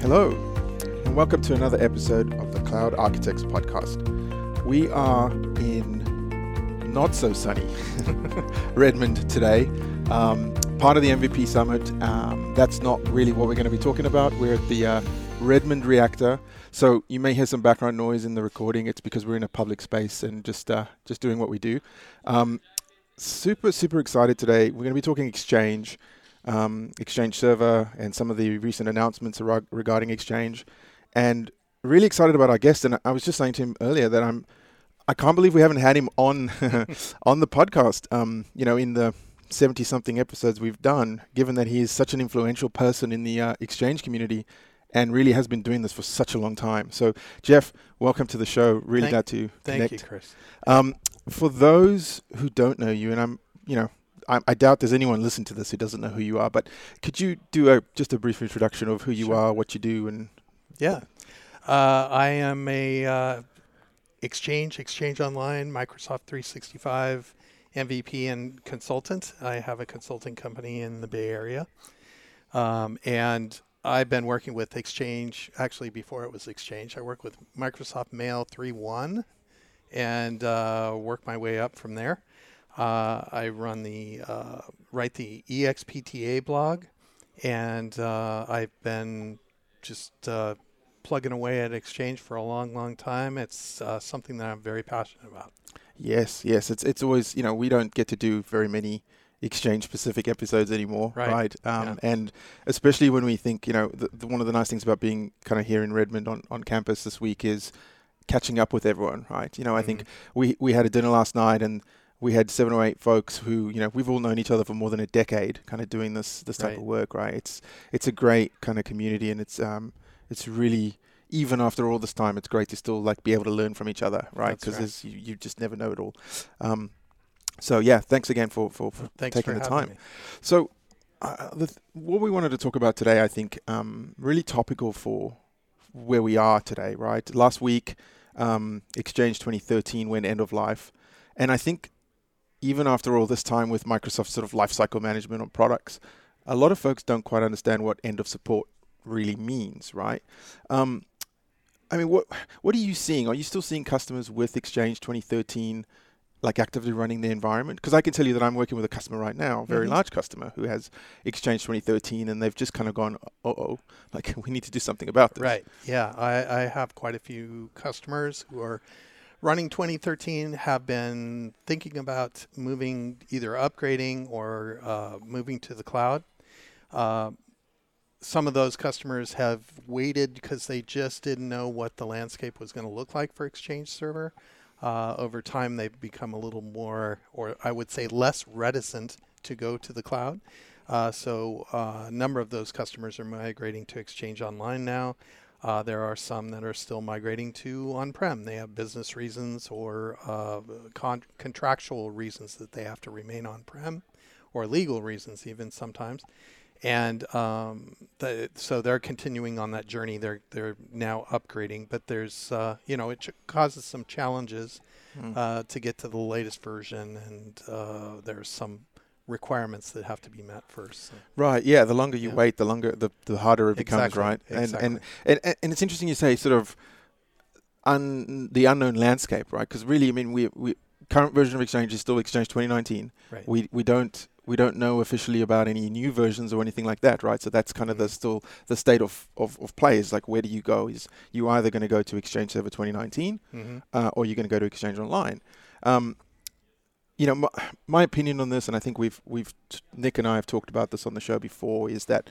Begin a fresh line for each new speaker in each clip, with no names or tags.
Hello, and welcome to another episode of the Cloud Architects Podcast. We are in not so sunny Redmond today, um, part of the MVP Summit. Um, that's not really what we're going to be talking about. We're at the uh, Redmond Reactor, so you may hear some background noise in the recording. It's because we're in a public space and just uh, just doing what we do. Um, super super excited today. We're going to be talking Exchange um, Exchange Server and some of the recent announcements regarding Exchange, and really excited about our guest. And I was just saying to him earlier that I'm, I can't believe we haven't had him on on the podcast. Um, you know, in the 70 something episodes we've done, given that he is such an influential person in the uh, Exchange community and really has been doing this for such a long time. So, Jeff, welcome to the show. Really
thank,
glad to
thank
connect.
you, Chris.
Um, for those who don't know you, and I'm, you know, I, I, doubt there's anyone listening to this who doesn't know who you are. But could you do a just a brief introduction of who you
sure.
are, what you do, and
yeah, uh, I am a uh, Exchange, Exchange Online, Microsoft 365 MVP and consultant. I have a consulting company in the Bay Area, um, and I've been working with Exchange actually before it was Exchange. I work with Microsoft Mail 3.1 and uh, work my way up from there. Uh, I run the uh, write the EXPTA blog, and uh, I've been just uh, plugging away at Exchange for a long, long time. It's uh, something that I'm very passionate about.
Yes, yes. It's it's always you know we don't get to do very many exchange specific episodes anymore,
right?
right?
Um,
yeah. And especially when we think you know the, the, one of the nice things about being kind of here in Redmond on, on campus this week is catching up with everyone, right? You know, mm-hmm. I think mm-hmm. we we had a dinner last night and we had seven or eight folks who you know we've all known each other for more than a decade, kind of doing this this type
right.
of work, right? It's it's a great kind of community, and it's um it's really even after all this time, it's great to still like be able to learn from each other, right? Because
right.
you, you just never know it all. Um, so yeah, thanks again for for, for taking
for
the time.
Me.
So uh, the th- what we wanted to talk about today, I think, um, really topical for where we are today, right? Last week, um, Exchange 2013 went end of life, and I think even after all this time with Microsoft sort of lifecycle management on products, a lot of folks don't quite understand what end of support really means, right? Um, I mean, what what are you seeing? Are you still seeing customers with Exchange 2013 like actively running the environment? Because I can tell you that I'm working with a customer right now, a very mm-hmm. large customer who has Exchange 2013, and they've just kind of gone, "Oh, oh, like we need to do something about this."
Right. Yeah, I, I have quite a few customers who are running 2013 have been thinking about moving either upgrading or uh, moving to the cloud. Uh, some of those customers have waited because they just didn't know what the landscape was going to look like for Exchange Server. Uh, over time, they've become a little more, or I would say less reticent to go to the cloud. Uh, so uh, a number of those customers are migrating to Exchange Online now. Uh, there are some that are still migrating to on-prem. They have business reasons or uh, con- contractual reasons that they have to remain on-prem, or legal reasons even sometimes. And um, the, so they're continuing on that journey. They're they're now upgrading, but there's uh, you know it ch- causes some challenges mm. to get to the latest version, and uh, there's some requirements that have to be met first. So.
Right. Yeah. The longer you yeah. wait, the longer the, the harder it becomes.
Exactly.
Right.
Exactly.
And, and and and it's interesting you say sort of un, the unknown landscape, right? Because really, I mean, we we current version of Exchange is still Exchange 2019.
Right.
We we don't we don't know officially about any new versions or anything like that, right? So that's kind of the mm-hmm. still the state of, of, of play is like where do you go? Is you either going to go to Exchange Server 2019 mm-hmm. uh, or you're going to go to Exchange Online. Um, you know, my, my, opinion on this, and I think we've we've Nick and I have talked about this on the show before, is that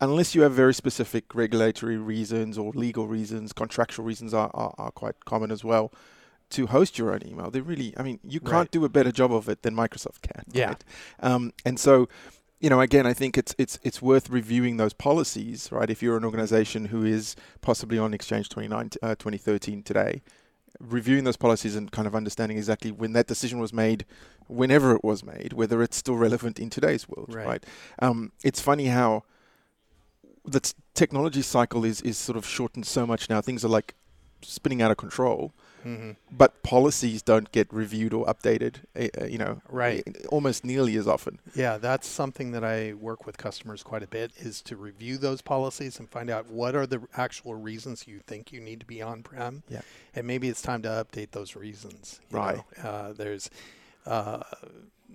unless you have very specific regulatory reasons or legal reasons, contractual reasons are, are, are quite common as well to host your own email. They really, I mean, you can't
right.
do a better job of it than Microsoft can.
Yeah.
Right? Um, and so, you know, again, I think it's it's it's worth reviewing those policies, right? If you're an organization who is possibly on Exchange 29, uh, 2013 today, reviewing those policies and kind of understanding exactly when that decision was made, whenever it was made, whether it's still relevant in today's world,
right?
right? Um, it's funny how the t- technology cycle is is sort of shortened so much now. Things are like spinning out of control.
Mhm.
but policies don't get reviewed or updated. Uh, you know,
Right.
almost nearly as often.
Yeah, that's something that I work with customers quite a bit is to review those policies and find out what are the actual reasons you think you need to be on-prem.
Yeah.
And maybe it's time to update those reasons. you
Right.
know. Uh, there's uh,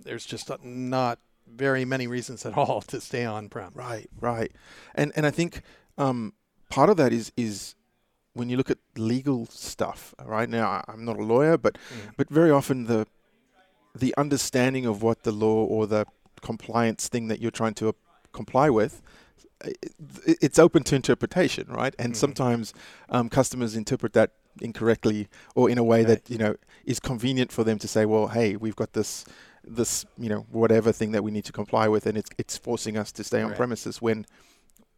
there's just not very many reasons at all to stay on-prem.
Right, right, and and I think um, part of that is is when you look at legal stuff. Right now, I'm not a lawyer, but
Mm.
but very often the the understanding of what the law or the compliance thing that you're trying to uh, comply with. It's open to interpretation, right? And
Mhm.
sometimes um, customers interpret that incorrectly or in a way that you know is convenient for them to say, "Well, hey, we've got this, this you know whatever thing that we need to comply with, and it's it's forcing us to stay on
Right.
premises." When,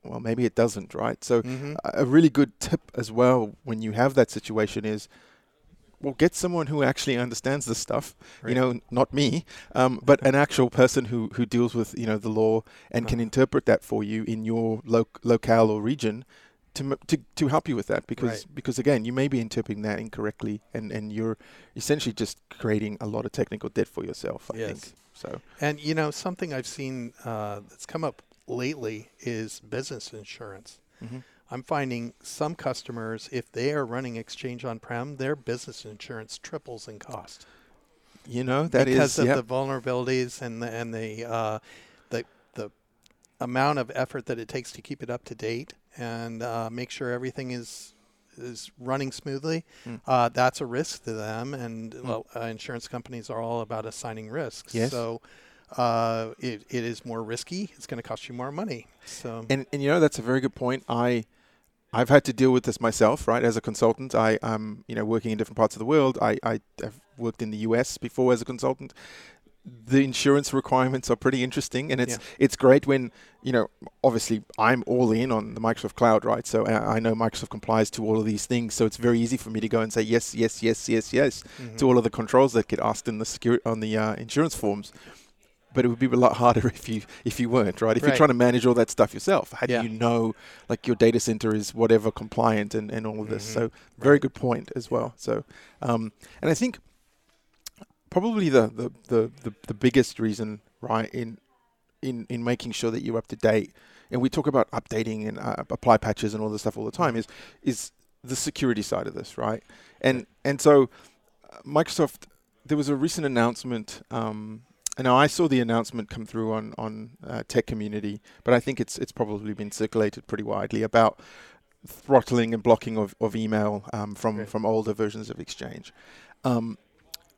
well, maybe it doesn't, right? So
Mhm.
a really good tip as well when you have that situation is well get someone who actually understands this stuff
Right.
you know not me um, but an actual person who who deals with you know the law and can interpret that for you in your loc- locale or region to, to to help you with that because
Right.
because again you may be interpreting that incorrectly and and you're essentially just creating a lot of technical debt for yourself I
Yes.
think so
And you know, something I've seen uh, that's come up lately is business insurance.
Mhm.
I'm finding some customers, if they are running Exchange on-prem, their business insurance triples in cost
you know that is
because of
yeah,
the vulnerabilities and the and the uh, the the amount of effort that it takes to keep it up to date and uh, make sure everything is is running smoothly.
Mm.
Uh, that's a risk to them, and
Mm.
well, uh, insurance companies are all about assigning risks.
Yes.
So. Uh, it, it is more risky. It's going to cost you more money. So
And and you know that's a very good point. I I've had to deal with this myself, right? As a consultant, I am you know working in different parts of the world. I I have worked in the U.S. before as a consultant. The insurance requirements are pretty interesting, and it's it's great when you know. Obviously, I'm all in on the Microsoft Cloud, right? So I, I know Microsoft complies to all of these things, so it's very easy for me to go and say yes, yes, yes, yes, yes
mhm.
to all of the controls that get asked in the security on the uh, insurance forms. But it would be a lot harder if you if you weren't right. If you're trying to manage all that stuff yourself, how
Yeah.
do you know like your data center is whatever compliant and, and all of this?
Mhm.
So very good point as well. So um, and I think probably the, the, the, the, the biggest reason right in in in making sure that you're up to date and we talk about updating and uh, apply patches and all this stuff all the time is is the security side of this right and and so uh, Microsoft there was a recent announcement um, now I saw the announcement come through on on uh, tech community but I think it's it's probably been circulated pretty widely about throttling and blocking of, of email um, from
Right.
from older versions of Exchange um,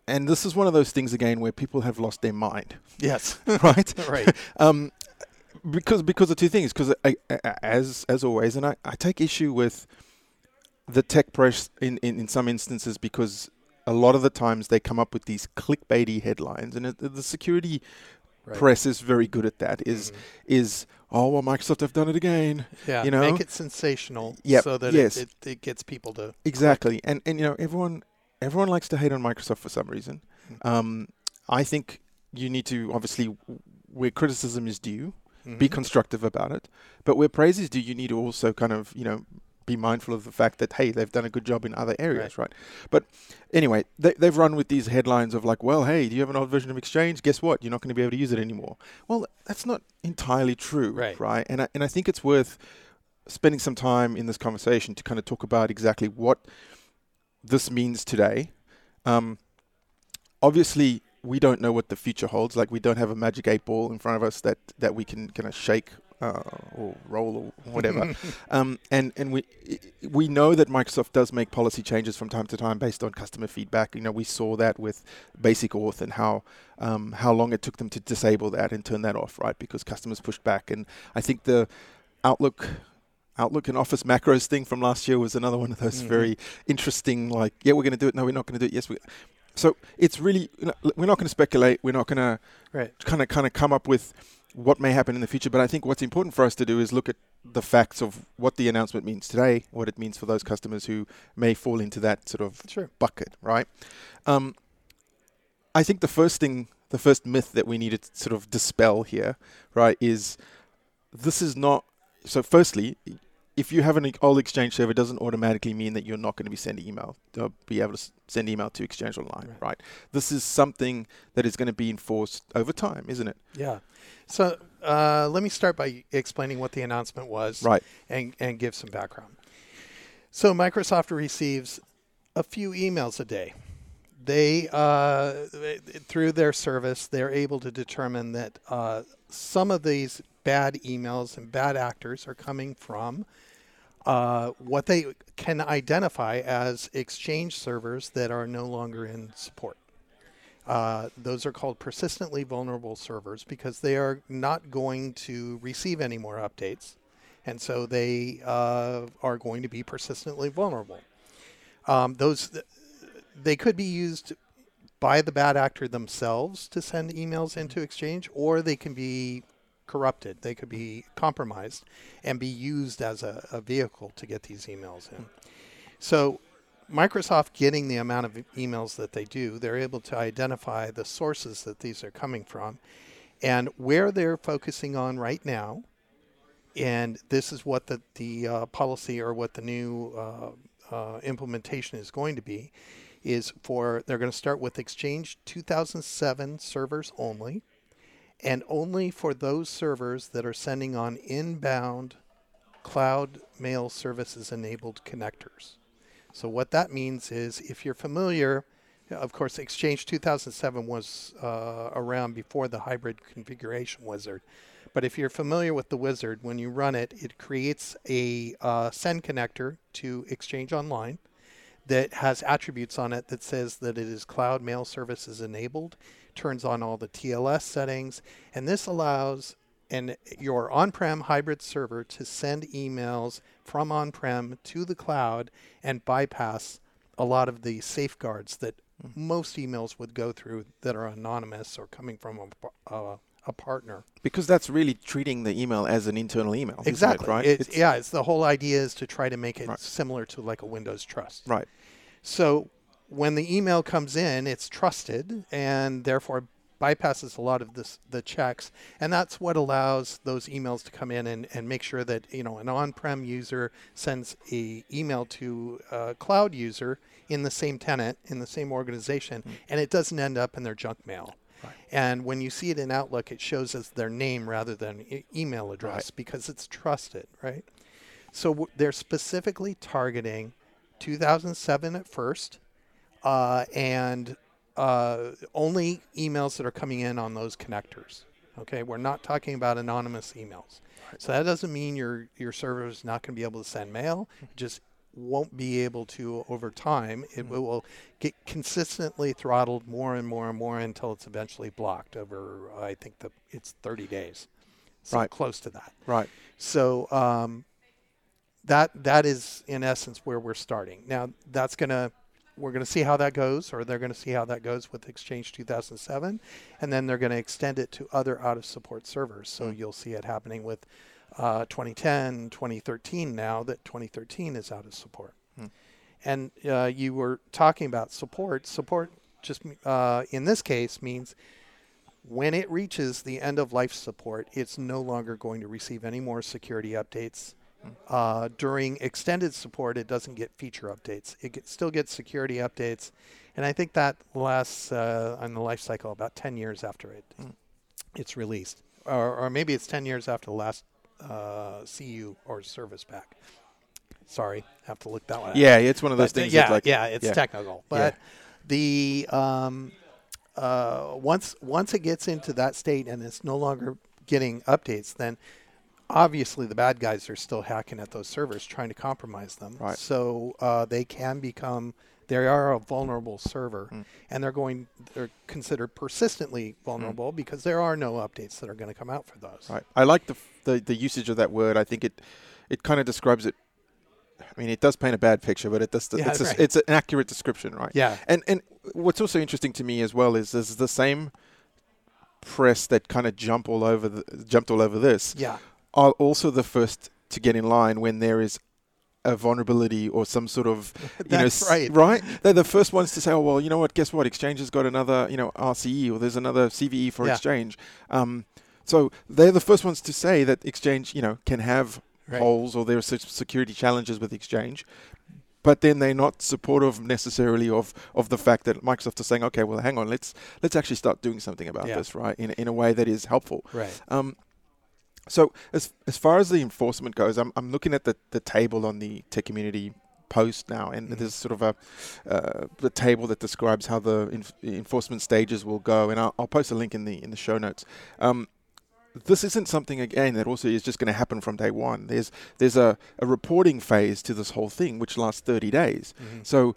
and this is one of those things again where people have lost their mind
yes,
right
right,
um, because because of two things. Because as as always, and I, I take issue with the tech press in, in, in some instances because a lot of the times they come up with these clickbaity headlines, and it, the security
right.
press is very good at that. Is
Mhm.
is oh well, Microsoft have done it again.
yeah,
you know?
make it sensational,
Yep,
so that
yes.
it, it, it gets people to
Exactly, and and you know everyone everyone likes to hate on Microsoft for some reason.
Mhm.
Um, I think you need to obviously where criticism is due, be
Mhm.
constructive about it. But where praise is due, you need to also kind of, you know, be mindful of the fact that hey, they've done a good job in other areas, right? But anyway, they, they've run with these headlines of like, well, hey, do you have an old version of Exchange? Guess what? You're not going to be able to use it anymore. Well, that's not entirely true,
Right.
Right? And I, and I think it's worth spending some time in this conversation to kind of talk about exactly what this means today. Um, obviously, we don't know what the future holds. Like, we don't have a magic eight ball in front of us that, that we can kind of shake uh, or roll or whatever. um, and and we we know that Microsoft does make policy changes from time to time based on customer feedback. You know, we saw that with Basic Auth and how um, how long it took them to disable that and turn that off, right? Because customers pushed back. And I think the Outlook Outlook and Office macros thing from last year was another one of those
Mhm.
very interesting. Like, yeah, we're going to do it. No, we're not going to do it. Yes, we. So it's really we're not going to speculate. We're not going to kind of kind of come up with what may happen in the future. But I think what's important for us to do is look at the facts of what the announcement means today, what it means for those customers who may fall into that sort of
sure,
bucket, right? Um, I think the first thing, the first myth that we need to sort of dispel here, right, is this is not. So, firstly, if you have an old Exchange server, it doesn't automatically mean that you're not going to be sending email, or be able to send email to Exchange Online, right. right? This is something that is going to be enforced over time, isn't it?
Yeah. So uh, let me start by explaining what the announcement was,
right,
and and give some background. So Microsoft receives a few emails a day. They uh, through their service, they're able to determine that uh, some of these bad emails and bad actors are coming from uh, what they can identify as Exchange servers that are no longer in support. Uh, those are called persistently vulnerable servers because they are not going to receive any more updates. And so they uh, are going to be persistently vulnerable. Um, those they could be used by the bad actor themselves to send emails into Exchange, or they can be corrupted. They could be compromised and be used as a, a vehicle to get these emails in. So, Microsoft getting the amount of emails that they do, they're able to identify the sources that these are coming from and where they're focusing on right now. And this is what the, the uh, policy or what the new uh, uh, implementation is going to be is for they're going to start with Exchange 2007 servers only and only for those servers that are sending on inbound cloud mail services enabled connectors. So what that means is if you're familiar, of course, Exchange 2007 was uh, around before the hybrid configuration wizard. But if you're familiar with the wizard, when you run it, it creates a uh, send connector to Exchange Online that has attributes on it that says that it is cloud mail services enabled turns on all the TLS settings, and this allows and your on-prem hybrid server to send emails from on-prem to the cloud and bypass a lot of the safeguards that mm. most emails would go through that are anonymous or coming from a, a, a partner.
Because that's really treating the email as an internal email.
Exactly.
It, right.
It's, it's, yeah. It's the whole idea is to try to make it right. similar to like a Windows Trust.
Right.
So when the email comes in, it's trusted and therefore bypasses a lot of this, the checks. And that's what allows those emails to come in and, and make sure that, you know, an on-prem user sends a email to a cloud user in the same tenant, in the same organization, mm-hmm. and it doesn't end up in their junk mail. Right. And when you see it in Outlook, it shows as their name rather than e- email address right. because it's trusted, right? So w- they're specifically targeting 2007 at first, uh, and uh, only emails that are coming in on those connectors. Okay, we're not talking about anonymous emails. So that doesn't mean your your server is not going to be able to send mail. It just won't be able to over time. It mm-hmm. will get consistently throttled more and more and more until it's eventually blocked over. I think the it's 30 days. So
right.
close to that.
Right.
So um, that that is in essence where we're starting. Now that's going to we're going to see how that goes, or they're going to see how that goes with Exchange 2007, and then they're going to extend it to other out of support servers. So mm. you'll see it happening with uh, 2010, 2013 now that 2013 is out of support. Mm. And uh, you were talking about support. Support just uh, in this case means when it reaches the end of life support, it's no longer going to receive any more security updates uh, during extended support, it doesn't get feature updates. It get, still gets security updates, and I think that lasts uh, on the life cycle about 10 years after it mm. it's released, or, or, maybe it's 10 years after the last uh, CU or service pack. Sorry, have to look that one. Up.
Yeah, it's one of those but, things.
Yeah,
like,
yeah, it's yeah. technical, but yeah. the um, uh, once once it gets into that state and it's no longer getting updates, then obviously the bad guys are still hacking at those servers trying to compromise them.
Right.
So uh, they can become they are a vulnerable server mm. and they're going they're considered persistently vulnerable mm. because there are no updates that are going to come out for those.
Right. I like the, the the usage of that word. I think it it kind of describes it I mean, it does paint a bad picture, but it does. Yeah, it's, right. it's an accurate description, right?
Yeah.
And and what's also interesting to me as well is there's the same press that kind of jump all over the, jumped all over this.
Yeah
are also the first to get in line when there is a vulnerability or some sort of you
know
right.
right
they're the first ones to say oh well you know what guess what exchange has got another you know RCE or there's another CVE for
yeah.
exchange um, so they're the first ones to say that exchange you know can have
Right.
holes or there are security challenges with Exchange. But then they're not supportive necessarily of, of the fact that Microsoft is saying, okay, well, hang on, let's let's actually start doing something about
Yeah.
this, right? In, in a way that is helpful.
Right.
Um, so as as far as the enforcement goes, I'm I'm looking at the, the table on the tech community post now, and
Mhm.
there's sort of a uh, the table that describes how the enf- enforcement stages will go, and I'll, I'll post a link in the in the show notes. Um, this isn't something again that also is just going to happen from day one. There's there's a, a reporting phase to this whole thing, which lasts 30 days.
Mhm.
So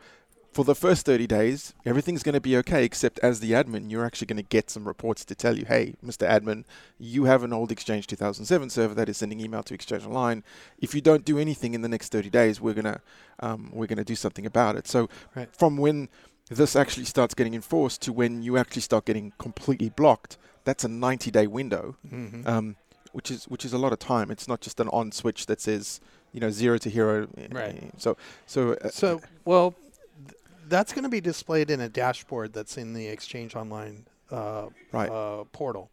for the first 30 days, everything's going to be okay, except as the admin, you're actually going to get some reports to tell you, hey, Mr. Admin, you have an old Exchange 2007 server that is sending email to Exchange Online. If you don't do anything in the next 30 days, we're going to um, we're going to do something about it. So
Right.
from when this actually starts getting enforced to when you actually start getting completely blocked, that's a 90 day window,
Mhm.
um, which is which is a lot of time. It's not just an on switch that says you know zero to hero.
Right.
So so uh,
So, well, that's going to be displayed in a dashboard that's in the Exchange Online uh,
Right.
uh, portal.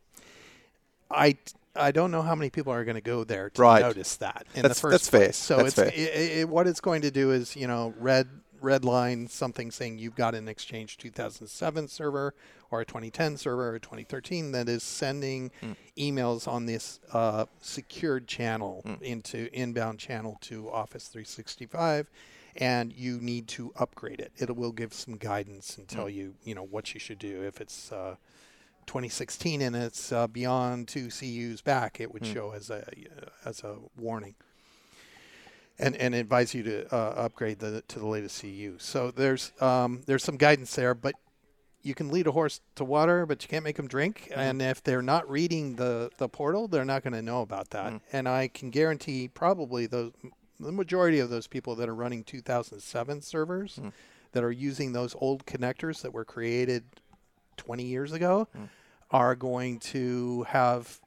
I I don't know how many people are going to go there to
Right.
notice that in
That's-
the first
that's fair.
place. So
That's
it's
fair.
i i what it's going to do is you know red red line something saying you've got an Exchange 2007 server or a 2010 server or a 2013 that is sending
Mm.
emails on this uh, secured channel
Mm.
into inbound channel to Office 365 and you need to upgrade it. It will give some guidance and tell
Mm.
you, you know, what you should do. If it's uh, 2016 and it's uh, beyond two CUs back, it would
Mm.
show as a as a warning, and and advise you to uh, upgrade the to the latest CU. So there's um, there's some guidance there, but you can lead a horse to water, but you can't make them drink.
Mhm.
And if they're not reading the the portal, they're not going to know about that.
Mm.
And I can guarantee probably those the majority of those people that are running 2007 servers
Mm.
that are using those old connectors that were created 20 years ago
Mm.
are going to have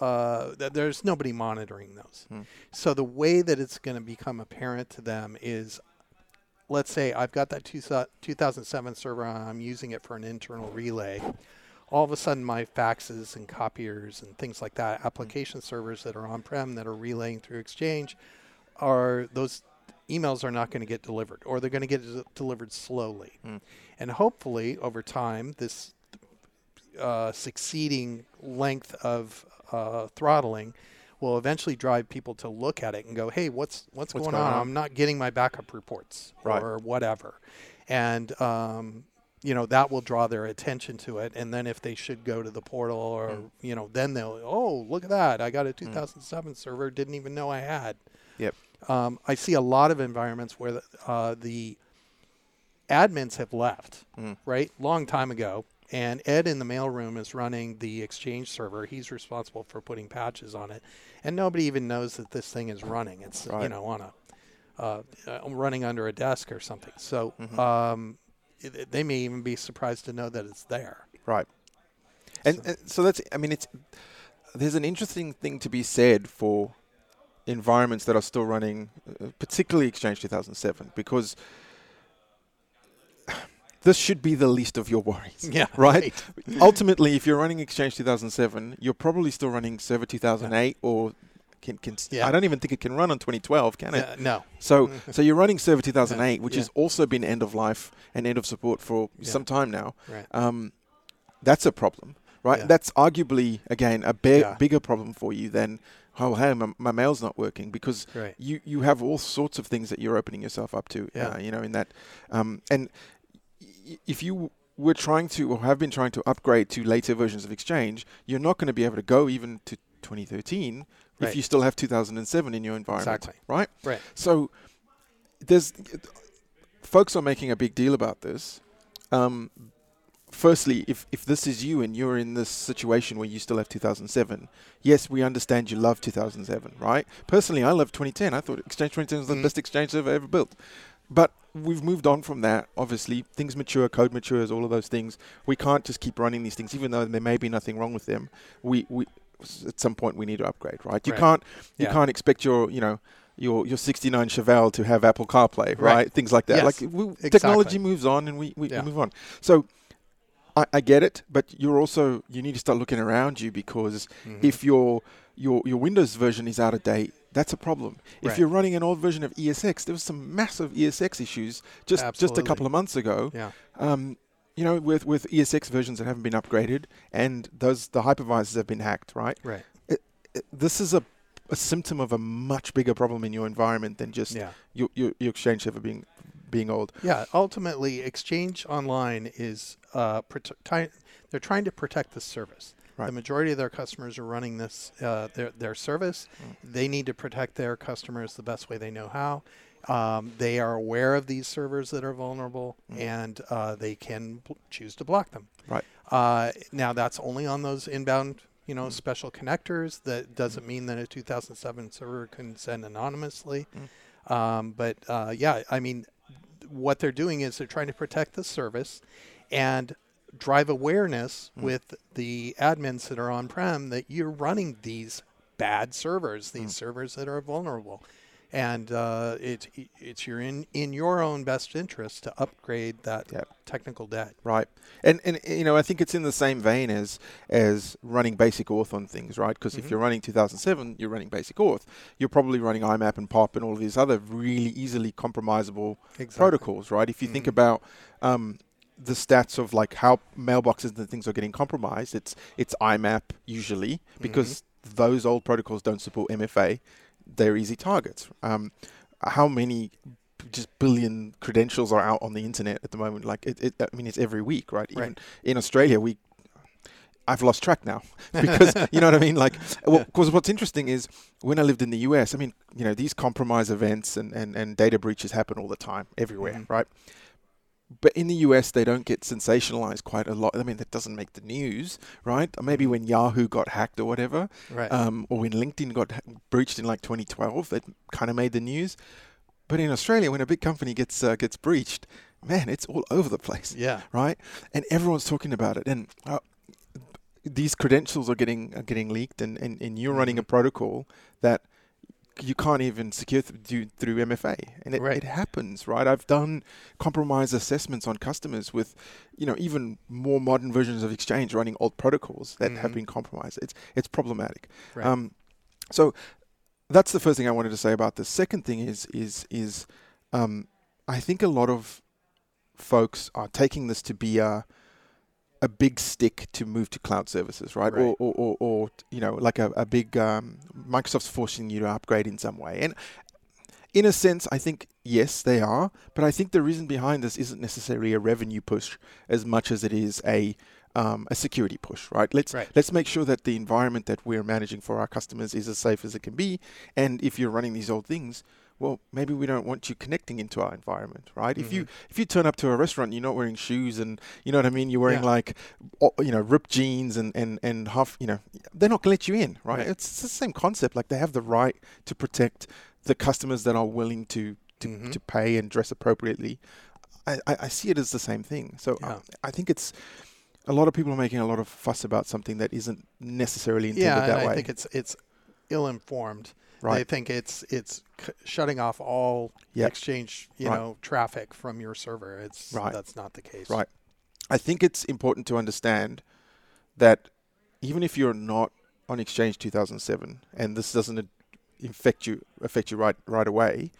uh, th- there's nobody monitoring those.
Mm.
So the way that it's going to become apparent to them is let's say I've got that two, 2007 server I'm using it for an internal relay. All of a sudden, my faxes and copiers and things like that, application servers that are on prem that are relaying through Exchange, are those emails are not going to get delivered or they're going to get delivered slowly.
Mm.
And hopefully, over time, this uh, succeeding length of uh, throttling will eventually drive people to look at it and go, "Hey, what's what's,
What's
going,
going
on?
on?"
I'm not getting my backup reports
Right.
or whatever," and um, you know that will draw their attention to it. And then if they should go to the portal or
Mm.
you know, then they'll, "Oh, look at that! I got a 2007 server. Didn't even know I had."
Yep.
Um, I see a lot of environments where the, uh, the admins have left,
Mm.
right, long time ago. And Ed in the mailroom is running the Exchange server. He's responsible for putting patches on it, and nobody even knows that this thing is running. It's you know on a uh, uh, running under a desk or something. So
Mhm.
um, it, they may even be surprised to know that it's there.
Right. And
So-
so, so that's I mean it's there's an interesting thing to be said for environments that are still running uh, particularly Exchange 2007 because this should be the least of your worries.
Yeah.
Right? Ultimately, if you're running Exchange 2007, you're probably still running Server 2008 or can, can
Yeah.
I don't even think it can run on 2012, can it?
Uh, no.
So, so you're running Server 2008, which
Yeah.
has also been end of life and end of support for
Yeah.
some time now.
Right.
Um, that's a problem, right?
Yeah.
That's arguably again a
Yeah.
bigger problem for you than oh hey my, my mail's not working because
Right.
you you have all sorts of things that you're opening yourself up to.
Yeah.
Uh, you know in that, um, and y- if you were trying to or have been trying to upgrade to later versions of Exchange, you're not going to be able to go even to 2013
Right.
if you still have 2007 in your environment,
Exactly.
right?
Right.
So there's folks are making a big deal about this. Um, firstly, if if this is you and you're in this situation where you still have 2007, yes, we understand you love 2007, right? Personally, I love 2010. I thought Exchange 2010 was the
Mhm.
best Exchange server ever built. But we've moved on from that. Obviously, things mature, code matures, all of those things. We can't just keep running these things, even though there may be nothing wrong with them. We we at some point we need to upgrade, right? You
Right.
can't you
Yeah.
can't expect your you know your your 69 Chevelle to have Apple CarPlay, right?
Right.
Things like that.
Yes,
Like we,
exactly.
technology moves on, and we, we, we
Yeah.
move on. So I, I get it, but you're also you need to start looking around you because
Mhm.
if your your your Windows version is out of date, that's a problem. If you're running an old version of ESX, there was some massive ESX issues just just a couple of months ago.
Yeah.
Um, you know, with with ESX versions that haven't been upgraded, and those the hypervisors have been hacked, right?
Right.
It- this is a a symptom of a much bigger problem in your environment than just
Yeah.
your, your your Exchange server being being old.
Yeah. Ultimately, Exchange Online is uh, prote- they're trying to protect the service.
Right.
The majority of their customers are running this uh, their their service.
Mm.
They need to protect their customers the best way they know how. Um, they are aware of these servers that are vulnerable,
Mm.
and uh, they can bl- choose to block them.
Right.
Uh, now that's only on those inbound, you
Mm.
know, special connectors. That doesn't mean that a 2007 server can send anonymously.
Mm.
Um, but uh, yeah, I mean, what they're doing is they're trying to protect the service and drive awareness
Mm.
with the admins that are on-prem that you're running these bad servers, these
Mm.
servers that are vulnerable. And uh, it, it's your in, in your own best interest to upgrade that
Yep.
technical debt.
Right, and and you know I think it's in the same vein as as running basic auth on things, right? Because if
Mhm.
you're running 2007, you're running basic auth. You're probably running IMAP and POP and all of these other really easily compromisable
Exactly.
protocols, right? If you think
Mhm.
about um, the stats of like how mailboxes and things are getting compromised, it's it's IMAP usually because those old protocols don't support MFA. They're easy targets. Um, how many just billion credentials are out on the internet at the moment? Like it, it I mean, it's every week, right? Even
Right.
in Australia, we. I've lost track now because you know what I mean. Like, because what's interesting is when I lived in the US, I mean, you know, these compromise events and, and, and data breaches happen all the time, everywhere,
Mhm.
right? But in the US, they don't get sensationalized quite a lot. I mean, that doesn't make the news, right? Or maybe when Yahoo got hacked or whatever,
Right.
um, or when LinkedIn got ha- breached in like 2012, that kind of made the news. But in Australia, when a big company gets uh, gets breached, man, it's all over the place,
yeah.
right? And everyone's talking about it. And uh, these credentials are getting are getting leaked, and, and, and you're running a
Mhm.
protocol that you can't even secure th- through MFA, and it,
Right.
it happens, right? I've done compromise assessments on customers with, you know, even more modern versions of Exchange running old protocols that have
Mhm.
been compromised. It's it's problematic.
Right.
Um, so that's the first thing I wanted to say about this. Second thing is is is um, I think a lot of folks are taking this to be a a big stick to move to cloud services, right?
Right.
Or, or, or, or you know, like a, a big um, Microsoft's forcing you to upgrade in some way. And in a sense, I think yes, they are. But I think the reason behind this isn't necessarily a revenue push as much as it is a um, a security push, right? Let's
Right.
let's make sure that the environment that we're managing for our customers is as safe as it can be. And if you're running these old things, well, maybe we don't want you connecting into our environment, right? If you if you turn up to a restaurant, you're not wearing shoes, and you know what I mean. You're wearing
Yeah.
like, you know, ripped jeans and and and half, you know, they're not gonna let you in, right?
Right.
It's the same concept. Like they have the right to protect the customers that are willing to to,
Mhm.
to pay and dress appropriately. I, I, I see it as the same thing. So
Yeah.
I, I think it's a lot of people are making a lot of fuss about something that isn't necessarily intended
yeah,
that way.
I think it's it's ill-informed. I
right.
think it's it's c- shutting off all
Yep.
exchange, you
Right.
know, traffic from your server. It's
Right.
that's not the case.
Right. I think it's important to understand that even if you're not on Exchange 2007 and this doesn't infect you affect you right right away,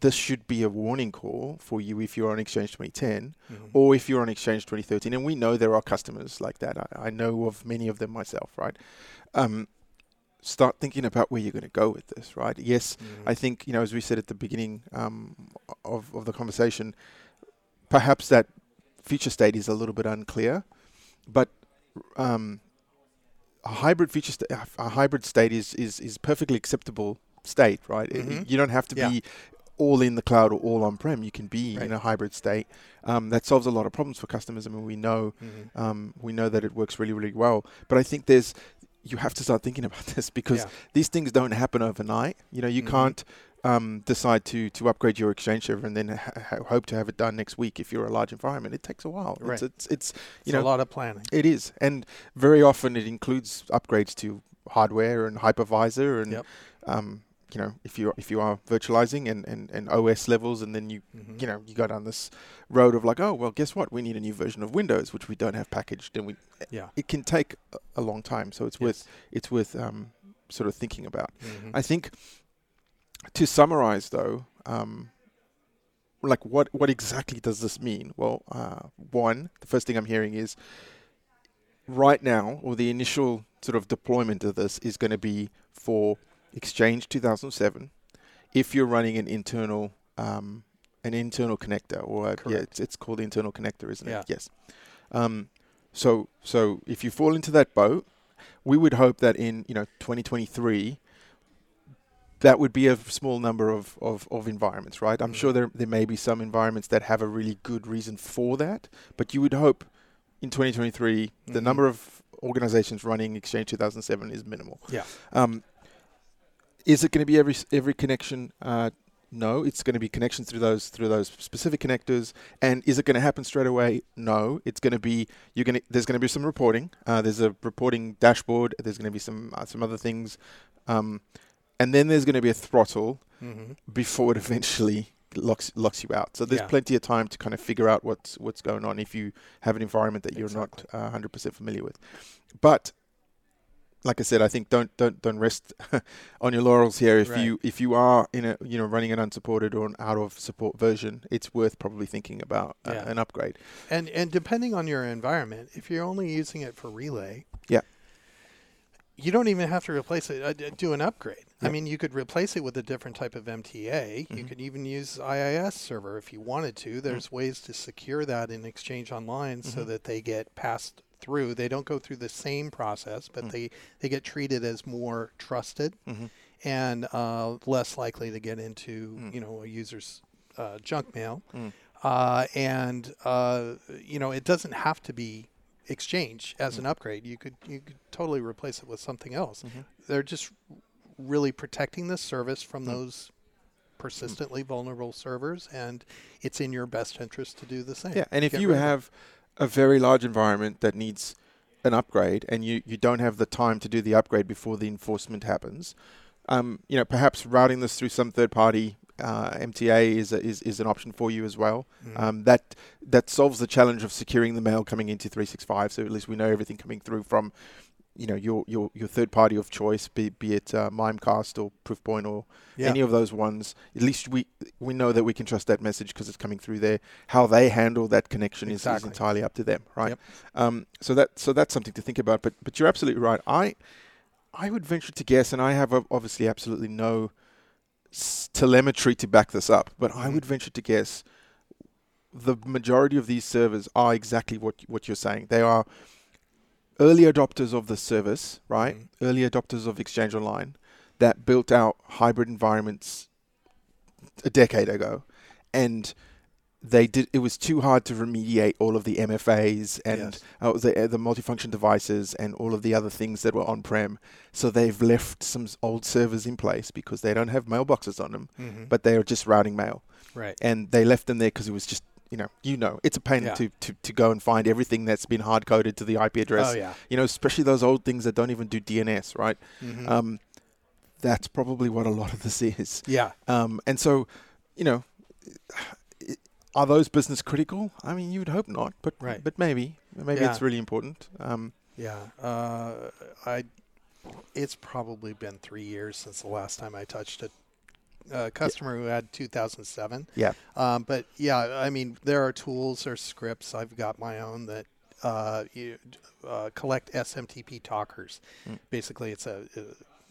this should be a warning call for you if you're on Exchange 2010
Mhm.
or if you're on Exchange 2013. And we know there are customers like that. I, I know of many of them myself. Right. Um, start thinking about where you're going to go with this. Right. Yes,
Mhm.
I think you know, as we said at the beginning um, of of the conversation, perhaps that future state is a little bit unclear, but um, a hybrid feature sta- a hybrid state is is is perfectly acceptable state, right? It-
Mhm.
You don't have to
Yeah.
be all in the cloud or all on prem. You can be
Right.
in a hybrid state. Um, that solves a lot of problems for customers. I mean, we know
Mhm.
um, we know that it works really really well, but I think there's you have to start thinking about this because
Yeah.
these things don't happen overnight. You know, you
Mhm.
can't um, decide to to upgrade your Exchange server and then ha- hope to have it done next week if you're a large environment. It takes a while.
Right.
It's, it's it's you
It's a lot of planning.
it is, and very often it includes upgrades to hardware and hypervisor and
Yep.
um, you know if you if you are virtualizing and, and, and OS levels and then you
Mhm.
you know you go down this road of like oh well guess what we need a new version of Windows which we don't have packaged and we
Yeah.
it can take a, long time so it's worth it's worth um, sort of thinking about.
Mhm.
I think to summarize, though, um, like what what exactly does this mean? Well, uh, one, the first thing I'm hearing is right now, or the initial sort of deployment of this is going to be for Exchange 2007. If you're running an internal um, an internal connector, or a, yeah, it's, it's called internal connector, isn't
Yeah.
it? Yes. Um, so so if you fall into that boat, we would hope that in you know 2023 that would be a small number of, of, of environments, right? I'm
Mhm.
sure there there may be some environments that have a really good reason for that, but you would hope in 2023 the
Mhm.
number of organizations running Exchange 2007 is minimal.
Yeah.
Um, is it going to be every every connection? Uh, no, it's going to be connections through those through those specific connectors. And is it going to happen straight away? No, it's going to be you're going to there's going to be some reporting. Uh, there's a reporting dashboard. There's going to be some uh, some other things, um, and then there's going to be a throttle
hmm
before it eventually locks locks you out. So there's
Yeah.
plenty of time to kind of figure out what's what's going on if you have an environment that you're
Exactly.
not uh, 100% familiar with. But like I said, I think don't don't don't rest on your laurels here. If
Right.
you if you are in a you know running an unsupported or an out of support version, it's worth probably thinking about uh,
Yeah.
an upgrade.
And and depending on your environment, if you're only using it for relay,
Yeah.
you don't even have to replace it. Uh, do an upgrade. I mean, you could replace it with a different type of MTA. You
Mhm.
could even use IIS server if you wanted to. There's ways to secure that in Exchange Online so
Mhm.
that they get passed through. They don't go through the same process, but
Mm.
they they get treated as more trusted
Mm-hmm.
and uh, less likely to get into
Mm.
you know a user's uh, junk mail.
Mm.
Uh, and uh, you know it doesn't have to be exchange as
Mm.
an upgrade. You could you could totally replace it with something else.
Mhm.
They're just really protecting the service from
Mm.
those persistently vulnerable servers, and it's in your best interest to do the same.
Yeah, and if
Get
you have a very large environment that needs an upgrade, and you, you don't have the time to do the upgrade before the enforcement happens, um, you know, perhaps routing this through some third party uh, MTA is, a, is is an option for you as well.
Mhm.
Um, that that solves the challenge of securing the mail coming into 365. So at least we know everything coming through from, you know, your your, your third party of choice, be, be it uh, Mimecast or Proofpoint or
yeah.
any of those ones, at least we we know that we can trust that message because it's coming through there. How they handle that connection is, is entirely up to them, right?
Yep.
Um, so that so that's something to think about. But but you're absolutely right. I I would venture to guess, and I have obviously absolutely no s- telemetry to back this up, but I would venture to guess the majority of these servers are exactly what what you're saying. They are early adopters of the service, right?
Mhm.
Early adopters of Exchange Online that built out hybrid environments a decade ago, and they did. It was too hard to remediate all of the MFAs and
Yes.
uh, the uh, the multifunction devices and all of the other things that were on prem. So they've left some old servers in place because they don't have mailboxes on them,
Mhm.
but they are just routing mail,
right.
and they left them there because it was just. You know, you know, it's a pain
Yeah.
to, to, to go and find everything that's been hard coded to the IP address.
Oh yeah.
You know, especially those old things that don't even do DNS, right?
Mhm.
Um, that's probably what a lot of this is.
yeah.
Um, and so, you know, are those business critical? I mean, you would hope not, but
Right.
but maybe maybe
Yeah.
it's really important. Um,
Yeah, uh, I. It's probably been three years since the last time I touched a, a customer who had 2007.
Yeah.
Um, but yeah, I mean, there are tools or scripts. I've got my own that uh, you uh, collect SMTP talkers.
Mm.
Basically, it's a,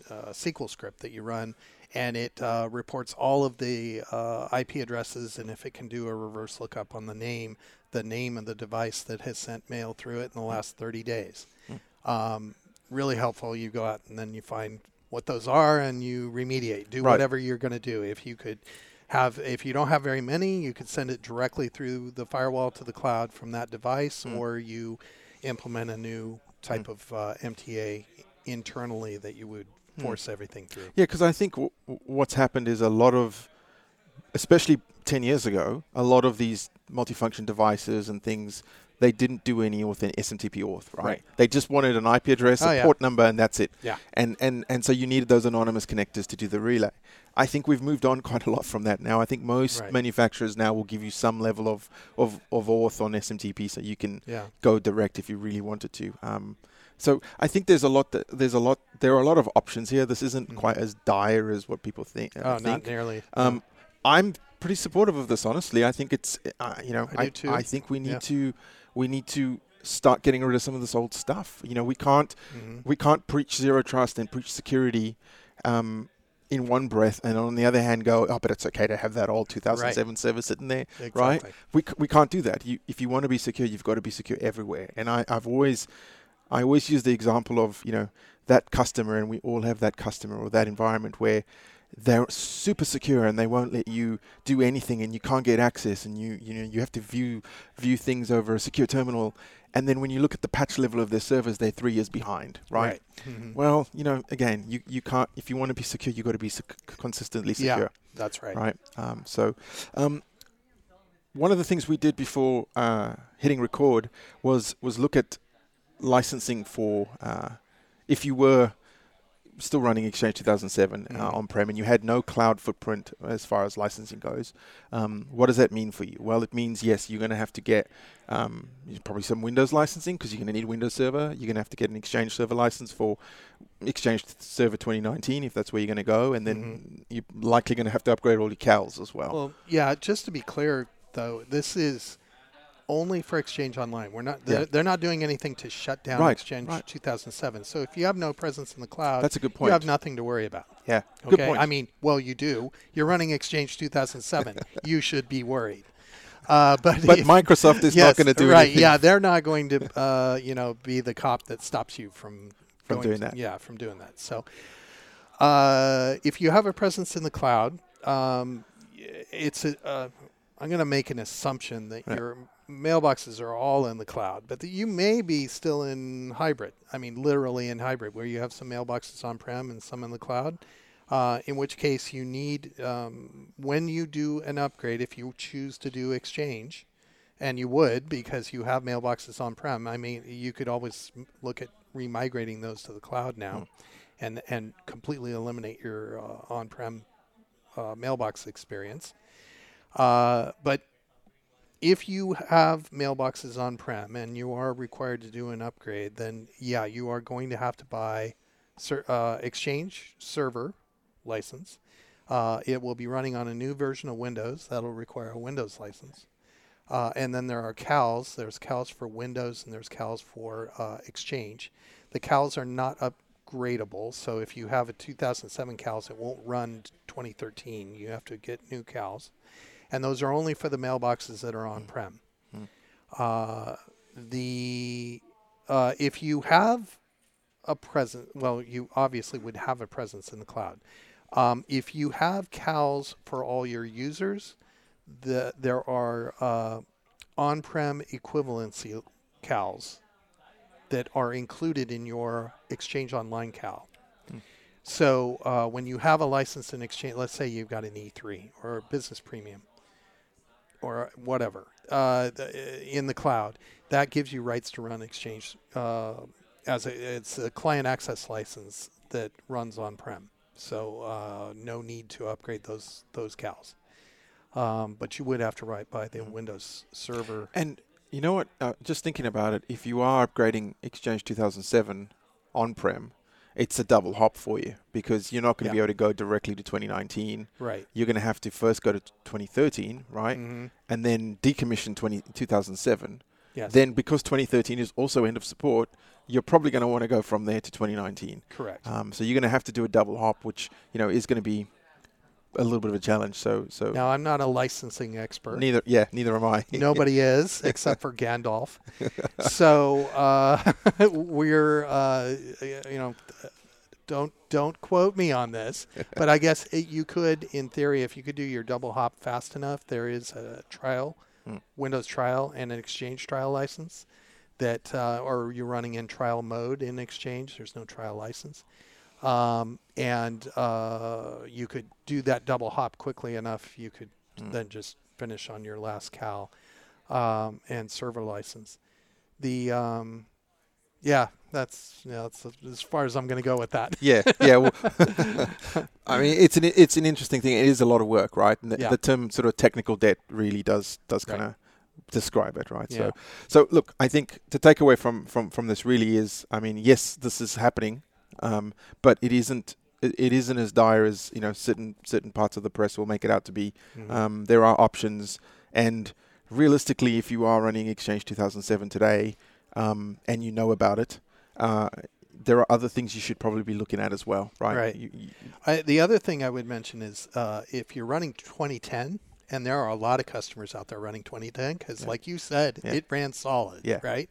a, a SQL script that you run, and it uh, reports all of the uh, IP addresses, and if it can do a reverse lookup on the name, the name of the device that has sent mail through it in the last 30 days.
Mm.
Um, really helpful. You go out and then you find what those are, and you remediate. Do
Right.
whatever you're going to do. If you could have if you don't have very many you could send it directly through the firewall to the cloud from that device
Mm.
or you implement a new type of uh, mta internally that you would
Mm.
force everything through
yeah, because I think w- w- what's happened is a lot of, especially ten years ago, a lot of these multifunction devices and things. They didn't do any auth in SMTP auth, right?
Right.
They just wanted an IP address,
Oh,
a
yeah.
port number, and that's it.
Yeah.
And and and so you needed those anonymous connectors to do the relay. I think we've moved on quite a lot from that now. I think most
Right.
manufacturers now will give you some level of, of, of auth on SMTP so you can
yeah
go direct if you really wanted to. Um, So I think there's a lot. That, there's a lot. There are a lot of options here. This isn't
Mhm.
quite as dire as what people think. uh,
Oh, not nearly.
Um, I'm pretty supportive of this. Honestly, I think it's. Uh, you know,
I
I,
do too.
I think we need
Yeah.
to. We need to start getting rid of some of this old stuff. You know, we can't.
Mhm.
We can't preach zero trust and preach security. Um, in one breath, and on the other hand, go, oh, but it's okay to have that old 2007 server sitting there.
exactly.
we, c- we can't do that. You, if you want to be secure, you've got to be secure everywhere. And I, I've always, I always use the example of you know that customer, and we all have that customer or that environment where they're super secure and they won't let you do anything, and you can't get access, and you you know you have to view view things over a secure terminal. And then when you look at the patch level of their servers, they're three years behind, right?
Mhm.
Well, you know, again, you, you can't if you want to be secure, you've got to be sec- consistently
Yeah.
secure
That's right.
right? Um, so, um, one of the things we did before uh, hitting record was was look at licensing for uh, if you were still running Exchange 2007 uh,
Mhm.
on-prem and you had no cloud footprint as far as licensing goes. Um, what does that mean for you? Well, it means yes, you're going to have to get um, probably some Windows licensing because you're going to need Windows Server. You're going to have to get an Exchange Server license for Exchange Server 2019 if that's where you're going to go, and then you're likely going to have to upgrade all your CALs as well.
Well, yeah. Just to be clear, though, this is only for Exchange Online. We're not. They're,
Yeah.
they're not doing anything to shut down
Right,
Exchange
right.
2007. So if you have no presence in the cloud,
That's a good point.
you have nothing to worry about.
yeah,
Okay.
good point.
I mean, well, you do. You're running Exchange 2007. you should be worried. Uh, but
but
if-
Microsoft is
yes,
not going to do
right.
anything.
Yeah, they're not going to, uh, you know, be the cop that stops you from
From doing
to-
that.
Yeah, from doing that. So, uh, if you have a presence in the cloud, um, it's a. Uh, I'm going to make an assumption that
Right.
your mailboxes are all in the cloud, but that you may be still in hybrid. I mean, literally in hybrid, where you have some mailboxes on-prem and some in the cloud. Uh, in which case, you need um, when you do an upgrade, if you choose to do exchange, and you would because you have mailboxes on-prem. I mean, you could always look at remigrating those to the cloud now, and and completely eliminate your uh, on-prem uh, mailbox experience. Uh, but if you have mailboxes on-prem and you are required to do an upgrade, then yeah, you are going to have to buy ser- uh, Exchange server license. Uh, it will be running on a new version of Windows that'll require a Windows license. Uh, and then there are CALs. There's CALs for Windows and there's CALs for uh, Exchange. The CALs are not upgradable, so if you have a 2007 CALs, it won't run 2013. You have to get new CALs, and those are only for the mailboxes that are on-prem.
Mm.
Uh, the uh, if you have a presence, well, you obviously would have a presence in the cloud. Um, if you have CALs for all your users, the, there are uh, on-prem equivalency CALs that are included in your Exchange Online CAL.
Hmm.
So uh, when you have a license in Exchange, let's say you've got an E3 or a Business Premium or whatever uh, in the cloud, that gives you rights to run Exchange uh, as a it's a client access license that runs on-prem. So uh, no need to upgrade those those CALs. Um, but you would have to write buy the Windows Server.
And you know what? Uh, just thinking about it, if you are upgrading Exchange 2007 on-prem, it's a double hop for you because you're not going to
Yeah.
be able to go directly to 2019.
Right.
You're going to have to first go to 2013, right?
hmm
And then decommission 20, 2007.
Yes.
Then, because 2013 is also end of support, you're probably going to want to go from there to 2019.
Correct.
Um, so you're going to have to do a double hop, which you know is going to be a little bit of a challenge. So, so
now I'm not a licensing expert.
neither, yeah, neither am I.
Nobody is except for Gandalf. So uh, we're, uh, you know, don't don't quote me on this, but I guess it, you could, in theory, if you could do your double hop fast enough, there is a trial,
Hmm.
Windows trial, and an Exchange trial license that, uh, or you're running in trial mode in Exchange. There's no trial license. Um, and uh, you could do that double hop quickly enough. You could
Hmm.
then just finish on your last CAL um, and server license. The um, yeah, that's yeah, that's as far as I'm going to go with that.
Yeah, yeah. Well, I mean, it's an it's an interesting thing. It is a lot of work, right? And the,
Yeah.
the term sort of technical debt really does does kind of describe it, right?
Yeah.
So, so look, I think the takeaway from from from this really is, I mean, yes, this is happening, um, but it isn't. It, it isn't as dire as you know certain certain parts of the press will make it out to be.
Mhm.
Um, there are options, and realistically, if you are running Exchange 2007 today, um, and you know about it, uh, there are other things you should probably be looking at as well, right?
Right.
You, you,
I, the other thing I would mention is uh, if you're running 2010, and there are a lot of customers out there running 2010, because
Yeah.
like you said,
Yeah.
it ran solid,
Yeah.
right?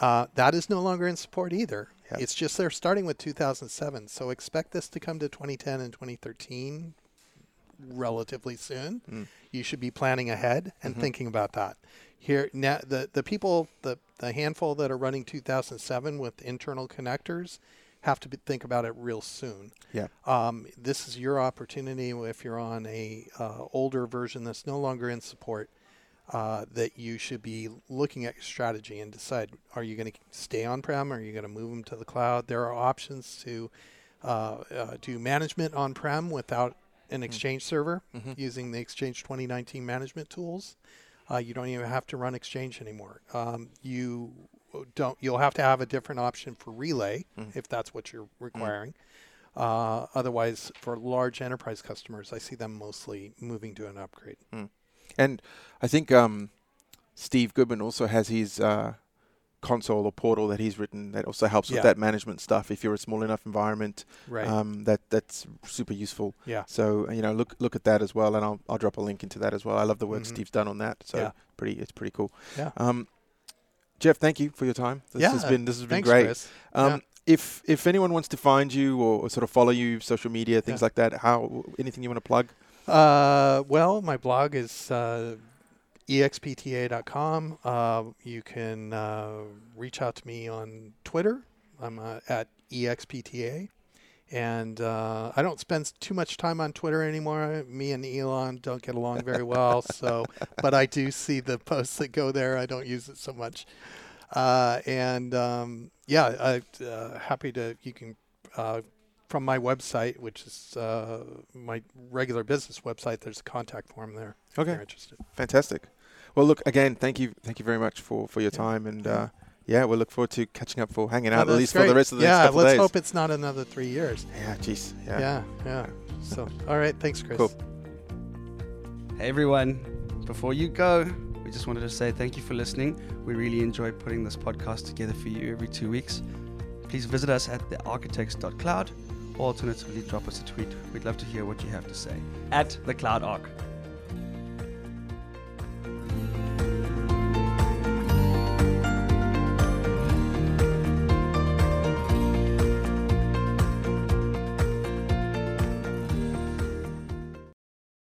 Uh, that is no longer in support either. It's just they're starting with 2007, so expect this to come to 2010 and 2013 relatively soon.
Mm.
You should be planning ahead and
Mhm.
thinking about that. Here now, the the people, the the handful that are running 2007 with internal connectors, have to be, think about it real soon
yeah.
um, this is your opportunity if you're on a uh, older version that's no longer in support uh, that you should be looking at your strategy and decide are you going to stay on prem or are you going to move them to the cloud? There are options to uh, uh, do management on prem without an exchange server
Mhm.
using the exchange 2019 management tools. Uh, you don't even have to run exchange anymore. Um, you don't you'll have to have a different option for relay
Mhm.
if that's what you're requiring. Uh, otherwise, for large enterprise customers, I see them mostly moving to an upgrade.
And I think um, Steve Goodman also has his uh, console or portal that he's written that also helps
Yeah.
with that management stuff. If you're a small enough environment,
Right.
um, that that's super useful.
yeah.
So you know, look look at that as well, and I'll I'll drop a link into that as well. I love the work
Mhm.
Steve's done on that. So
Yeah.
pretty, it's pretty cool.
Yeah.
Um, Jeff, thank you for your time. This
Yeah,
has been this has been
Thanks,
great.
Chris.
Um,
Yeah.
If if anyone wants to find you or, or sort of follow you, social media, things
Yeah.
like that, how anything you want to plug?
Uh, well, my blog is uh, expta.com. Uh, you can uh, reach out to me on Twitter. I'm uh, at expta. And uh, I don't spend too much time on Twitter anymore. Me and Elon don't get along very well. So, but I do see the posts that go there. I don't use it so much. Uh, and um, yeah, I, uh, happy to. You can uh, from my website, which is uh, my regular business website. There's a contact form there. Okay. If
Okay.
you're interested.
Fantastic. Well, look again. Thank you, thank you very much for, for your
Yeah.
time, and
Yeah.
uh, yeah, we'll look forward to catching up for hanging
Oh,
out at
that's
least for the rest of the
yeah,
next couple
let's
days.
hope it's not another three years.
Yeah, jeez. Yeah.
Yeah, yeah. So, all right. Thanks, Chris.
Cool.
Hey everyone, before you go, we just wanted to say thank you for listening. We really enjoy putting this podcast together for you every two weeks. Please visit us at thearchitects.cloud or alternatively drop us a tweet. We'd love to hear what you have to say at the Cloud Arc.